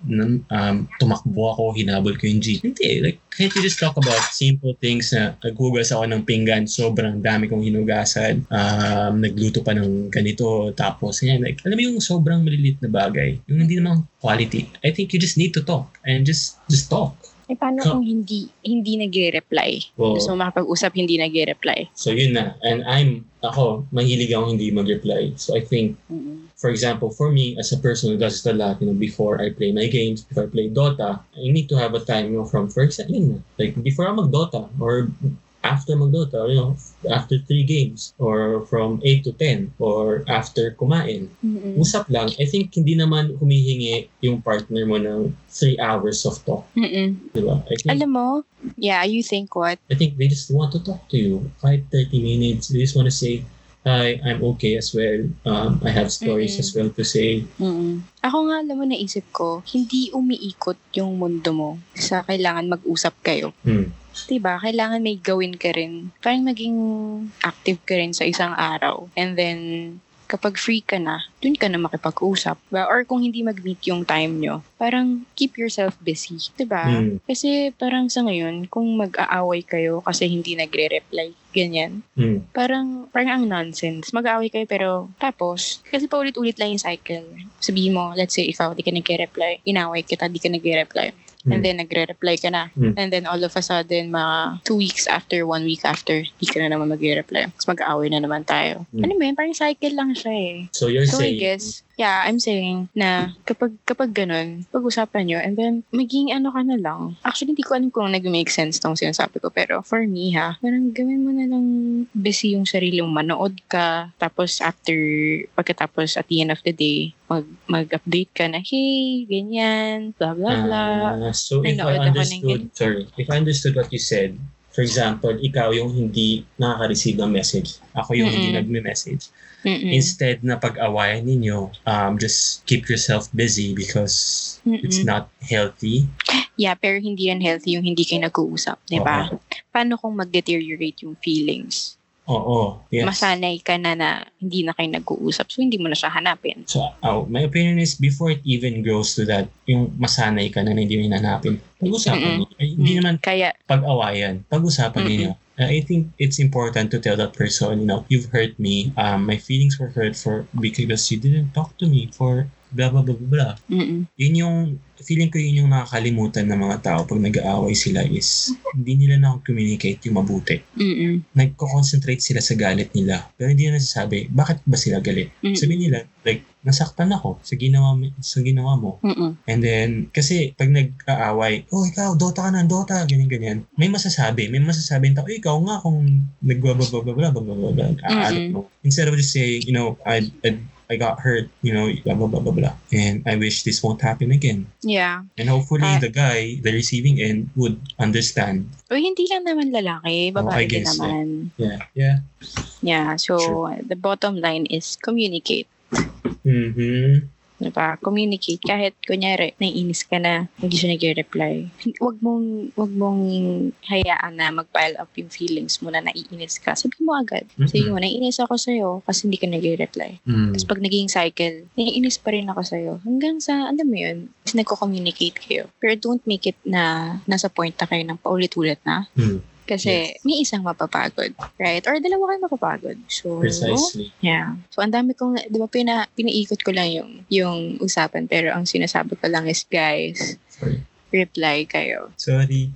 Um, tumakbo ako, hinabol ko yung jeep. Hindi, like, can't you just talk about simple things na naghugas ako ng pinggan, sobrang dami kong hinugasan, um, nagluto pa ng ganito, tapos, yan, like, alam mo yung sobrang malilit na bagay, yung hindi naman quality. I think you just need to talk and just, just talk. Eh, paano So- kung hindi hindi nagre-reply? Well, Gusto mo makapag-usap, hindi nagre-reply. So yun na. And I'm, ako, mahilig ako hindi mag-reply. So I think, Mm-mm. for example, for me, as a person who does it a lot, you know, before I play my games, before I play Dota, I need to have a time, you know, from, for example, yun na. Like, before I mag-Dota, or after mag-Dota, you know, after three games, or from 8 to 10, or after kumain. Mm-mm. Usap lang. I think hindi naman humihingi yung partner mo ng 3 hours of talk, Mm-mm. di ba? I think Alam mo, yeah, you think what? I think they just want to talk to you. 5, 30 minutes. They just want to say, hi, I'm okay as well. Um, I have stories Mm-mm. as well to say. Mm-mm. Ako nga, alam mo, naisip ko, hindi umiikot yung mundo mo sa kailangan mag-usap kayo. Hmm. Diba? Kailangan may gawin ka rin. Parang maging active ka rin sa isang araw. And then, kapag free ka na, dun ka na makipag-usap. Diba? Or kung hindi mag-meet yung time nyo, parang keep yourself busy. Diba? Hmm. Kasi parang sa ngayon, kung mag-aaway kayo kasi hindi nagre-reply, ganyan, Hmm. parang, parang ang nonsense. Mag-aaway kayo pero tapos, kasi paulit-ulit lang yung cycle. Sabihin mo, let's say, ikaw, di ka nagre-reply, inaway kita, di ka nagre-reply. And Hmm. then, nagre-reply ka na. Mm. And then, all of a sudden, mga two weeks after, one week after, di ka na naman magre-reply. Tapos mag-aaway na naman tayo. Mm. Ano ba yun? Parang cycle lang siya eh. So you're So, I saying, guess, yeah, I'm saying na kapag, kapag ganun, pag-usapan nyo, and then, maging ano ka na lang. Actually, hindi ko alam kung nag-make sense tong sinasabi ko, pero for me ha, parang gawin mo na lang busy yung sarili mo, manood ka, tapos after, pagkatapos at the end of the day, mag, mag-update ka na, hey, ganyan, blah, blah, blah. ah, so if I Nanood ako ng understood, sorry, if I understood what you said, for example, ikaw yung hindi nakaka-receive ng message. Ako yung hindi Mm-mm. nagme-message. Mm-mm. Instead na pag-awayan ninyo, um, just keep yourself busy because it's Mm-mm. not healthy. Yeah, pero hindi yan healthy yung hindi kayo nag-uusap, di ba? Paano kung mag-deteriorate yung feelings? Oo, yes. Masanay ka na na hindi na kayo nag-uusap, so hindi mo na siya hanapin. So, uh, my opinion is before it even grows to that, yung masanay ka na na hindi mo hinanapin, pag-usapan Mm-mm. niyo. Ay, Hindi Mm. naman Kaya, pag-awayan, pag-usapan Mm-mm. ninyo. Uh, I think it's important to tell that person, you know, you've hurt me. Um, my feelings were hurt for because you didn't talk to me for blah blah blah blah mm Yun yung feeling ko yun yung nakakalimutan ng mga tao pag nag-aaway sila is hindi nila na-communicate yung mabuti. mm Nagko-concentrate sila sa galit nila pero hindi na nasasabi bakit ba sila galit. Mm-mm. Sabi nila like nasaktan ako sa ginawa sa ginawa mo. mm And then, kasi pag nag-aaway, oh ikaw, Dota ka na, Dota, ganyan-ganyan. May masasabi, may masasabi yung tao, "Eh, ikaw nga kung nagbababababla, babababla, aalat mo. Instead of just saying, you know, I, I, I got hurt, you know, blah, blah, blah, blah, blah. And I wish this won't happen again. Yeah. And hopefully Ah. the guy, the receiving end, would understand. O hindi lang naman lalaki, Oh, babae I din naman. Yeah, yeah. Yeah, so Sure. the bottom line is communicate. Mm-hmm. Diba? Communicate. Kahit, kunyari, naiinis ka na, hindi siya nag-reply. Wag mong, wag mong hayaan na mag-pile up yung feelings mo na naiinis ka. Sabi mo agad. Sabi mo, naiinis ako sa'yo kasi hindi ka nag-reply. Mm. Tapos pag naging cycle, naiinis pa rin ako sa'yo. Hanggang sa, alam mo yun, nagko-communicate kayo. Pero don't make it na nasa point na kayo ng paulit-ulit na. Mm. Kasi may isang mapapagod, right? Or dalawa kayo mapapagod. So, Precisely. yeah. So, ang dami kong, di ba, pina, pinaikot ko lang yung, yung usapan. Pero ang sinasabi ko lang is, guys, Sorry. reply kayo. Sorry.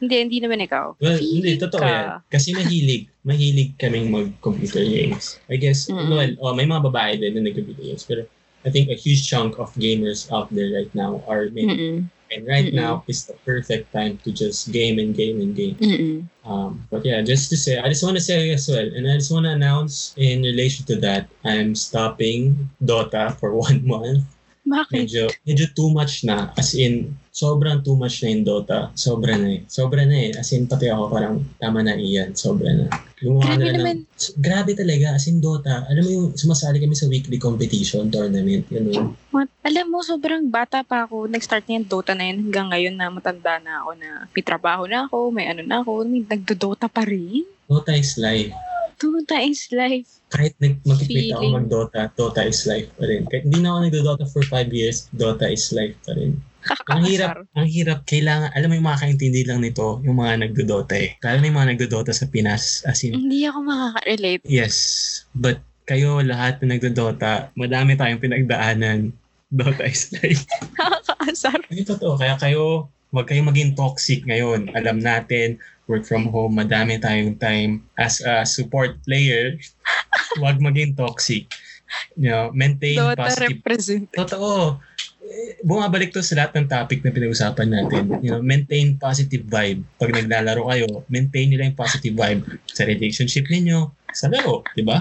Hindi, hindi naman ikaw. Well, Feeling hindi, totoo ka. yan. Kasi mahilig. mahilig kaming mag-computer games. I guess, Mm-mm. well, oh, may mga babae din na nag-computer games. Pero I think a huge chunk of gamers out there right now are men. Mm-mm. And right Mm-mm. now is the perfect time to just game and game and game. Mm-mm. Um, but yeah, just to say, I just want to say as well, and I just want to announce in relation to that, I'm stopping Dota for one month. Bakit? Medyo, medyo too much na. As in, sobrang too much na yung Dota. Sobra na eh. Sobra na eh. As in, pati ako parang tama na iyan. Sobra na. Gumawa Grabe na naman. ng, S- grabe talaga. As in, Dota. Alam mo yung sumasali kami sa weekly competition, tournament. Ganun. What? Alam mo, sobrang bata pa ako. Nag-start na yung Dota na yun hanggang ngayon na matanda na ako na may trabaho na ako, may ano na ako, may nagdo-Dota pa rin. Dota is life. Dota is life. Kahit nag mag-quit ako mag-Dota, Dota is life pa rin. Kahit hindi na ako nagdo-Dota for 5 years, Dota is life pa rin. Ang hirap, ang hirap, kailangan, alam mo yung makakaintindi lang nito, yung mga nagdo-Dota eh. Lalo na yung mga nagdo-Dota sa Pinas, as in, Hindi ako makaka-relate. yes, but kayo lahat na nagdo-Dota, madami tayong pinagdaanan. Dota is life. Kakakasar. Hindi totoo, kaya kayo, huwag kayong maging toxic ngayon. Alam natin, work from home, madami tayong time. As a support player, huwag maging toxic. You know, maintain Dota positive represent. Totoo. Eh, Bumabalik to sa lahat ng topic na pinag-usapan natin. You know, maintain positive vibe. Pag naglalaro kayo, maintain nila yung positive vibe sa relationship ninyo, sa laro, di ba?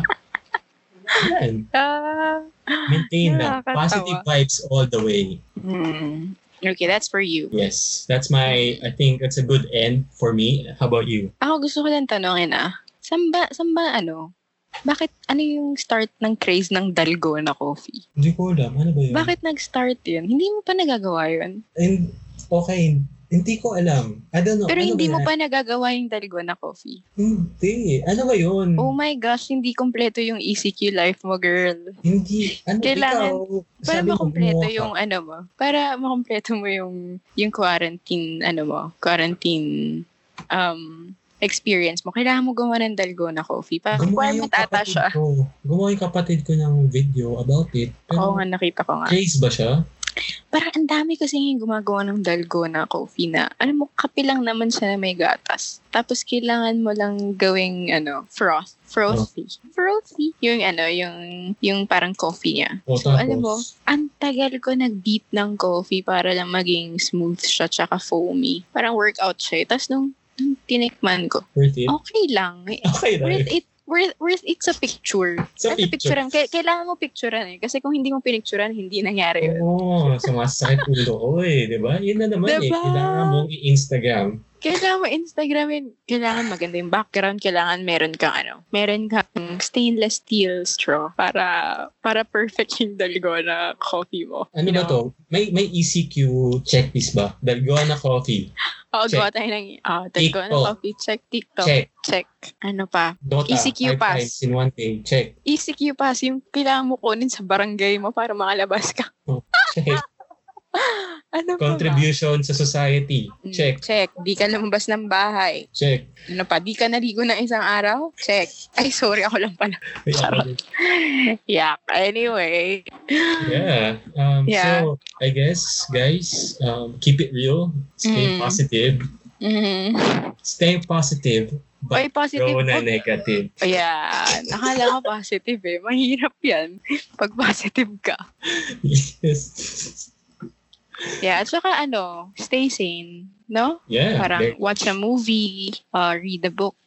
Yan. Ah. Maintain lang. Nakakatawa. Positive vibes all the way. Hmm. Okay, that's for you. Yes. That's my, I think that's a good end for me. How about you? Ako gusto ko lang tanongin ah. Saan ba, saan ba ano? Bakit, ano yung start ng craze ng dalgona coffee? Hindi ko alam. Ano ba yun? Bakit nag-start yun? Hindi mo pa nagagawa yun. And, okay. Hindi ko alam. I don't know. Pero ano hindi mo yan? pa nagagawa yung dalgona coffee. Hindi. Ano ba yun? Oh my gosh, hindi kompleto yung ECQ life mo, girl. Hindi. Ano, Kailangan- ikaw, Para makompleto yung ano mo. Para makompleto mo yung yung quarantine ano mo, quarantine um experience mo. Kailangan mo gumawa ng dalgona coffee. Pa requirement ata kapatid siya. ko. Gumawa yung kapatid ko ng video about it. Oo Pero, nga, nakita ko nga. craze ba siya? Parang ang dami kasi yung gumagawa ng dalgona coffee na, alam mo, kape lang naman siya na may gatas. Tapos kailangan mo lang gawing, ano, froth. Frothy. Frothy. Yung, ano, yung, yung parang coffee niya. O, So, tapos, alam mo, ang tagal ko nag-beat ng coffee para lang maging smooth siya tsaka foamy. Parang workout siya. eh. Tapos nung tinikman ko, worth it? okay lang. Eh, Okay lang. Worth it worth, worth it sa picture. Sa Kasi picture. picturean. Kailangan mo picturean eh. Kasi kung hindi mo pinicturean, hindi nangyari yun. Oo, sumasakit ulo ko eh, di ba? Yun na naman eh. Diba? Kailangan mong i-Instagram. Kailangan mo Instagramin. Kailangan maganda yung background. Kailangan meron kang ano, meron kang stainless steel straw para para perfect yung dalgona coffee mo. Ano You ba know? to? May may ECQ checklist ba? Dalgona coffee. Oo, Check. gawa tayo ng, oh, dalgona TikTok. coffee. Check TikTok. Check. Check. Ano pa? Dota. ECQ five pass. times in one day. Check. ECQ pass, yung kailangan mo kunin sa barangay mo para makalabas ka. Check. Ano pa ba? Contribution sa society. Mm, Check. Check. Di ka lumabas ng bahay. Check. Ano pa? Di ka naligo ng isang araw? Check. Ay, sorry. Ako lang pala. Yak. Anyway. Yeah. Um, Yeah. So, I guess, guys, um, keep it real. Stay Mm. positive. Mm. Stay positive. Oy, But positive. grow na Wag- negative. Ayan. Nakala ko positive eh. Mahirap yan. Pag positive ka. yes. Yeah. At saka ano, stay sane. No? Yeah. Parang there- watch a movie, uh, read a book,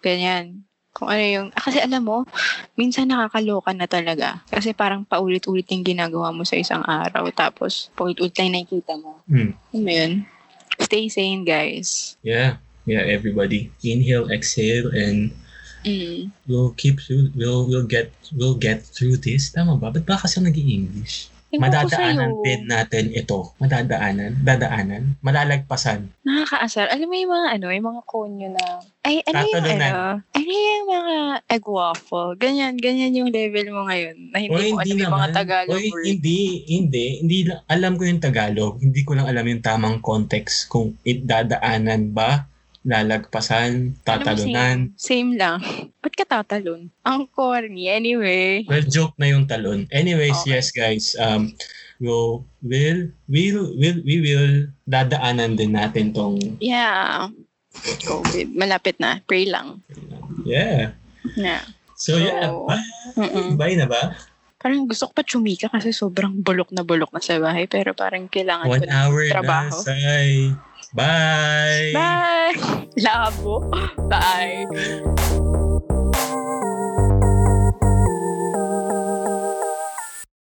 ganyan. Kung ano yung, ah, kasi alam mo, minsan nakakaloka na talaga. Kasi parang paulit-ulit yung ginagawa mo sa isang araw. Tapos, paulit-ulit lang nakikita mo. Mm. Mo yun? Stay sane, guys. Yeah. Yeah, everybody. Inhale, exhale, and Mm. we'll keep through, we'll, we'll get, we'll get through this. Tama ba? Ba't ba kasi ako nag-i-English? Ko Madadaanan din natin ito. Madadaanan, dadaanan, malalagpasan. Nakakaasar. Alam mo yung mga ano, yung mga konyo na, ay, ano yung Tatalunan. ano, ano yung mga egg waffle. Ganyan, ganyan yung level mo ngayon. Na hindi Oy, mo alam yung mga Tagalog Oy, word. hindi, hindi, hindi alam ko yung Tagalog. Hindi ko lang alam yung tamang context kung itdadaanan ba, lalagpasan, tatalunan. Same, same lang. Ba't ka tatalon? Ang corny. Anyway. Well, joke na yung talon. Anyways, Okay. yes guys, um, we'll, will, will, will, we will dadaanan din natin tong, Yeah. COVID. Malapit na. Pray lang. yeah. Yeah. So, yeah, So, bye. Mm-mm. Bye na ba? Parang gusto ko pa chumika kasi sobrang bulok na bulok na sa bahay. Pero parang kailangan One ko ng hour trabaho. na, Sai. Bye! Bye! Labo. Bye.